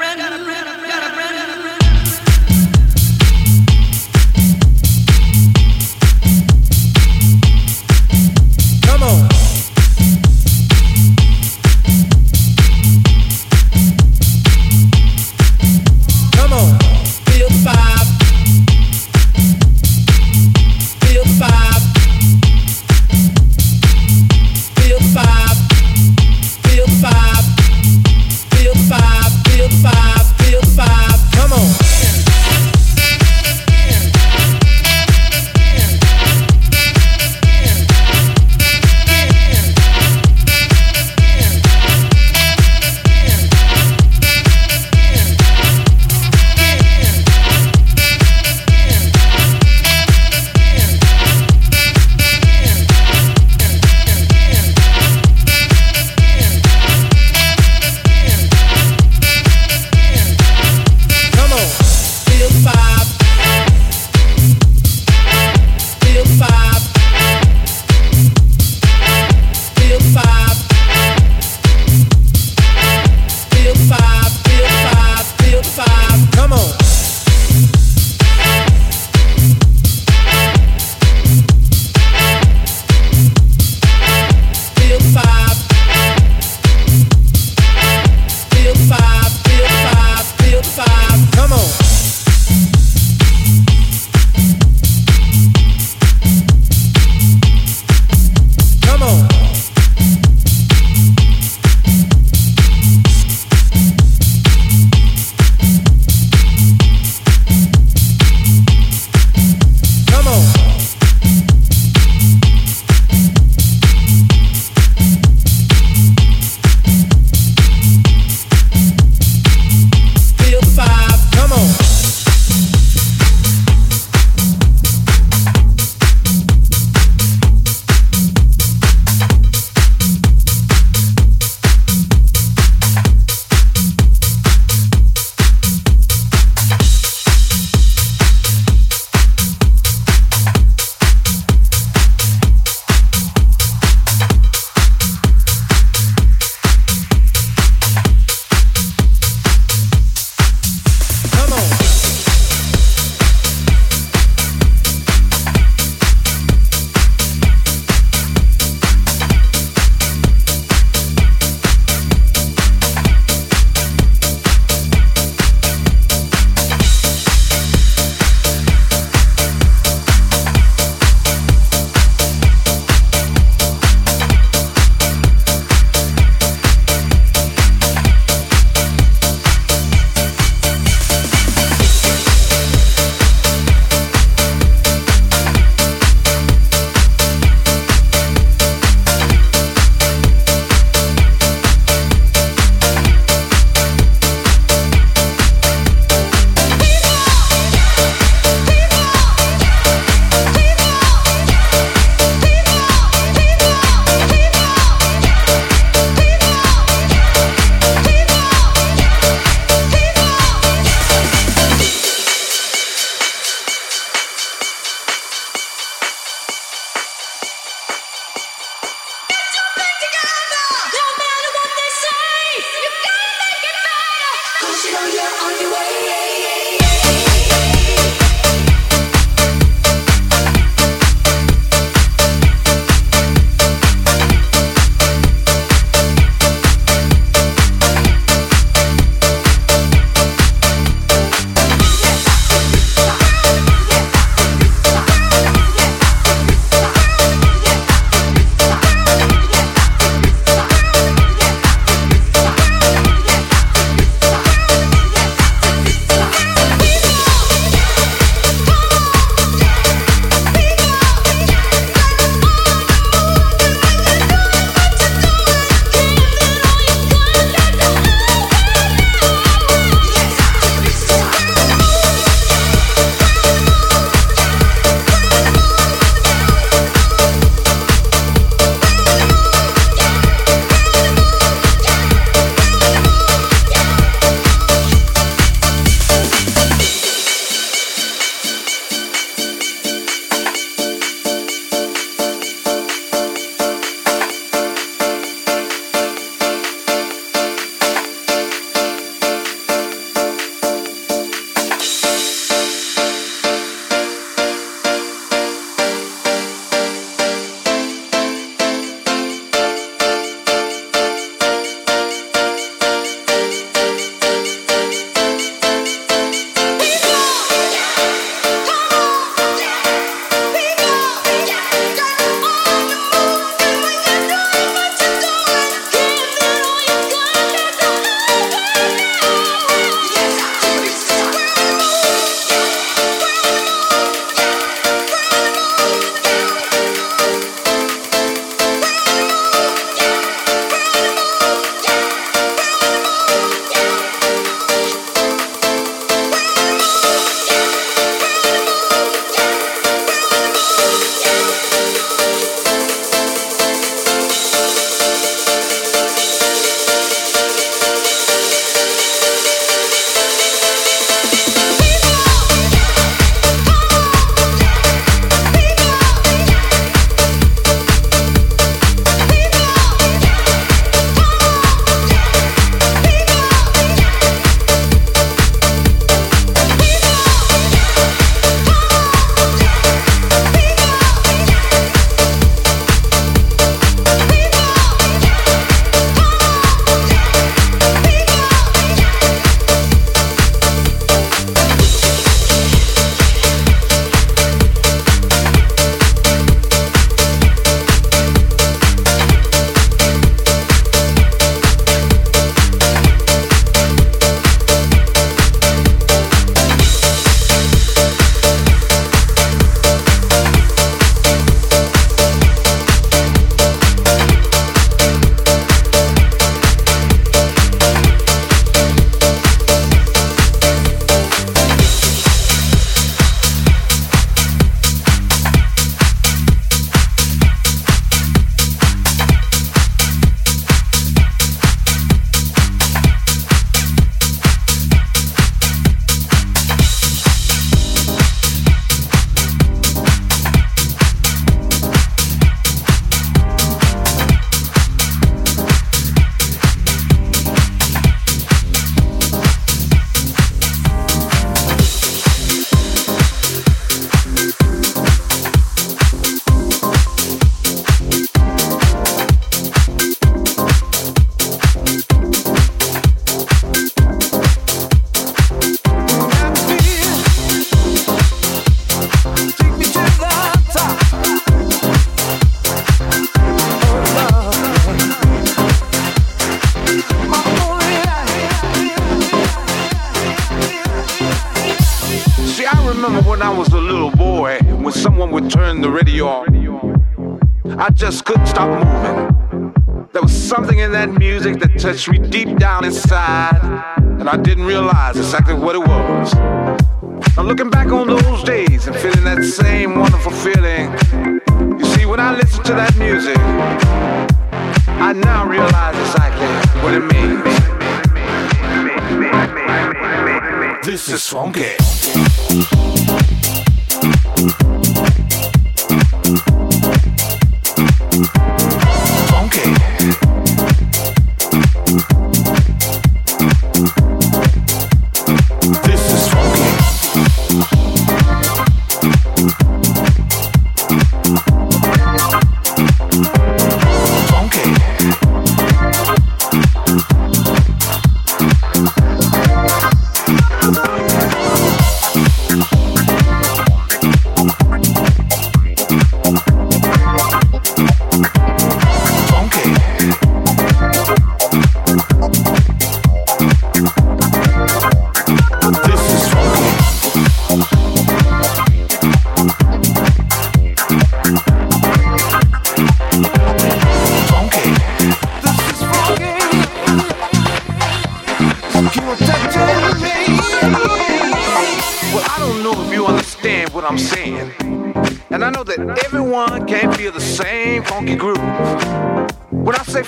friend, got a friend.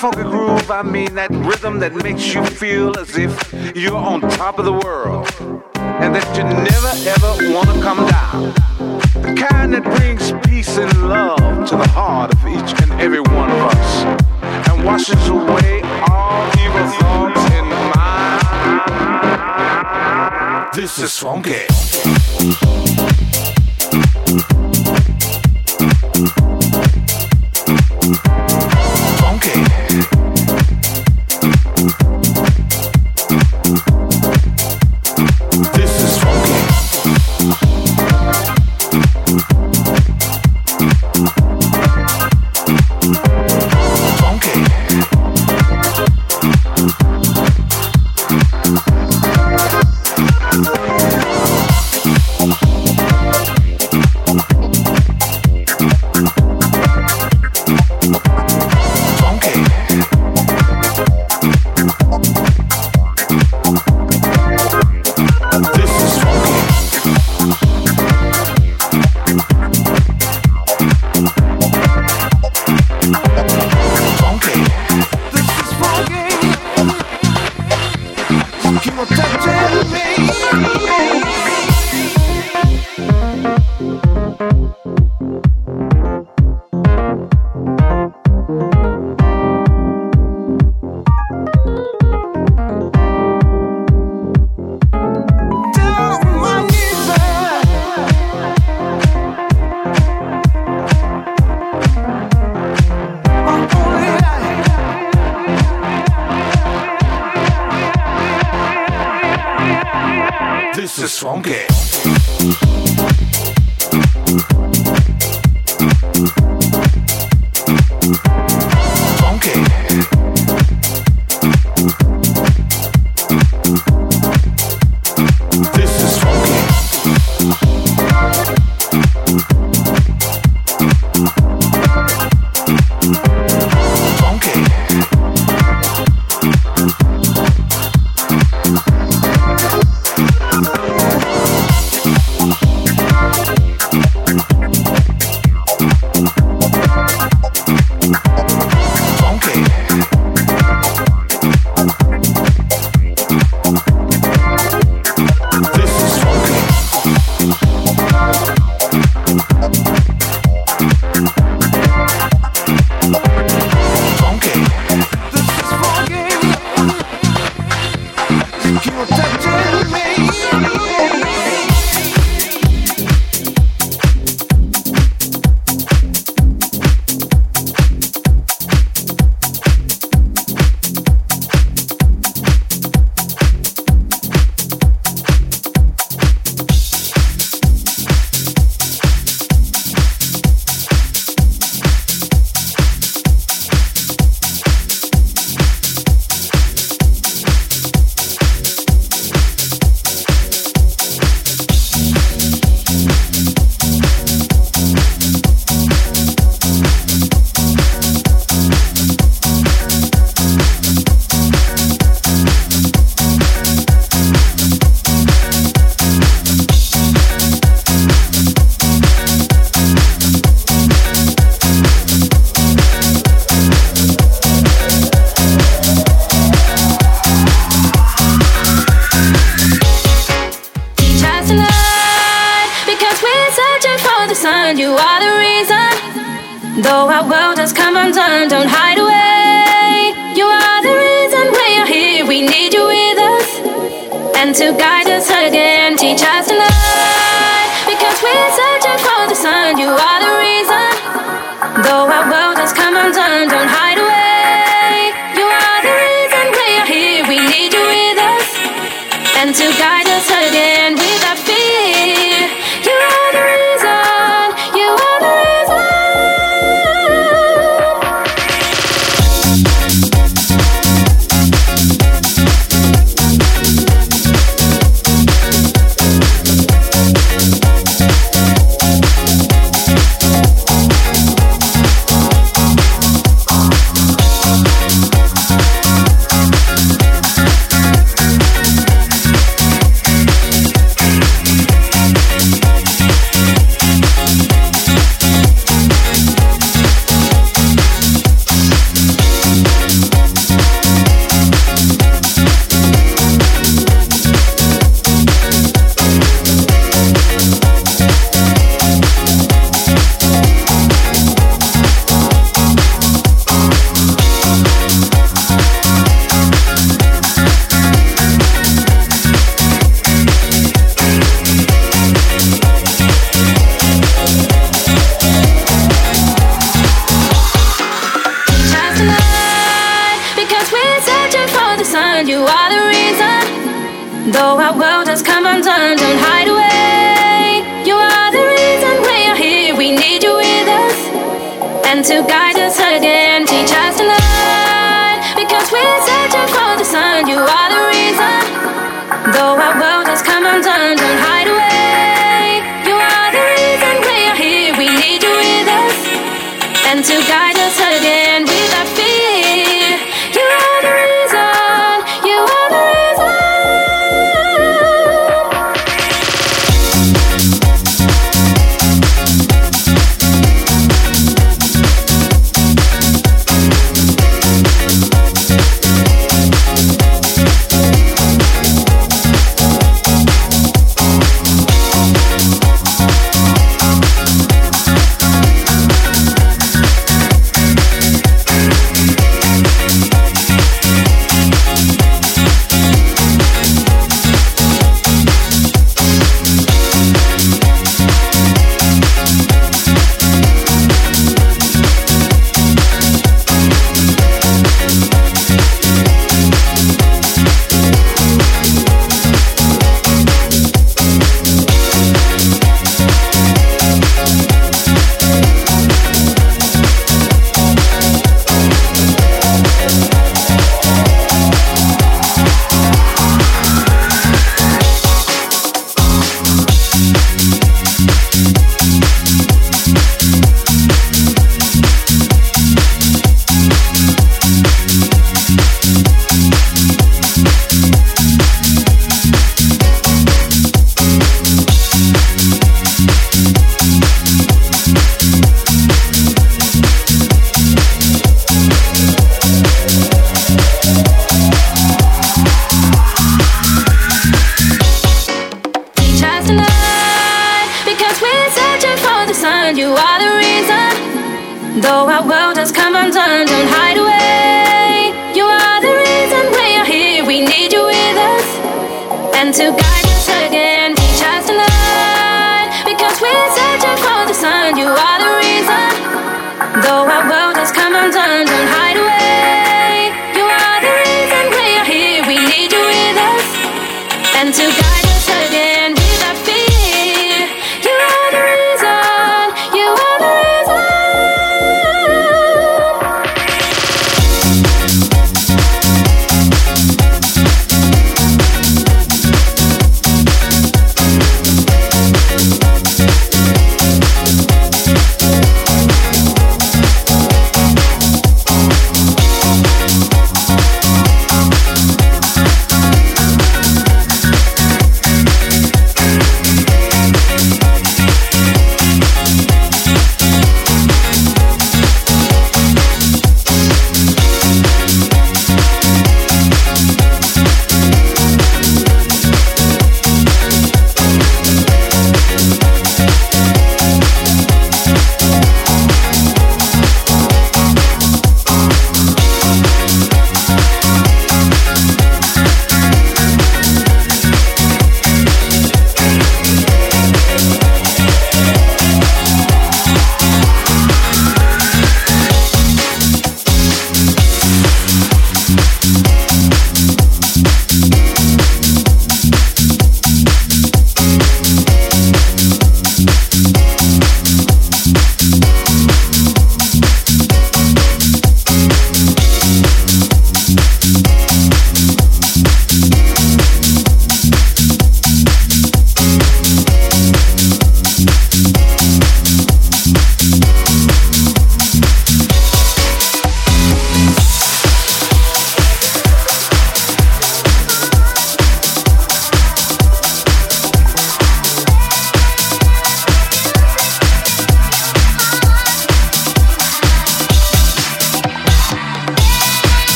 Funky groove, I mean that rhythm that makes you feel as if you're on top of the world. And that you never ever wanna come down. The kind that brings peace and love to the heart of each and every one of us. And washes away all evil thoughts in mind. This is funky. This sun, you are the reason. Though our world has come undone, don't hide away. You are the reason we are here, we need you with us. And to guide us again, teach us to love. Because we're searching for the sun, you are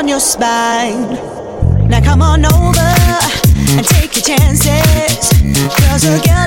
on your spine. Now come on over and take your chances. Girls will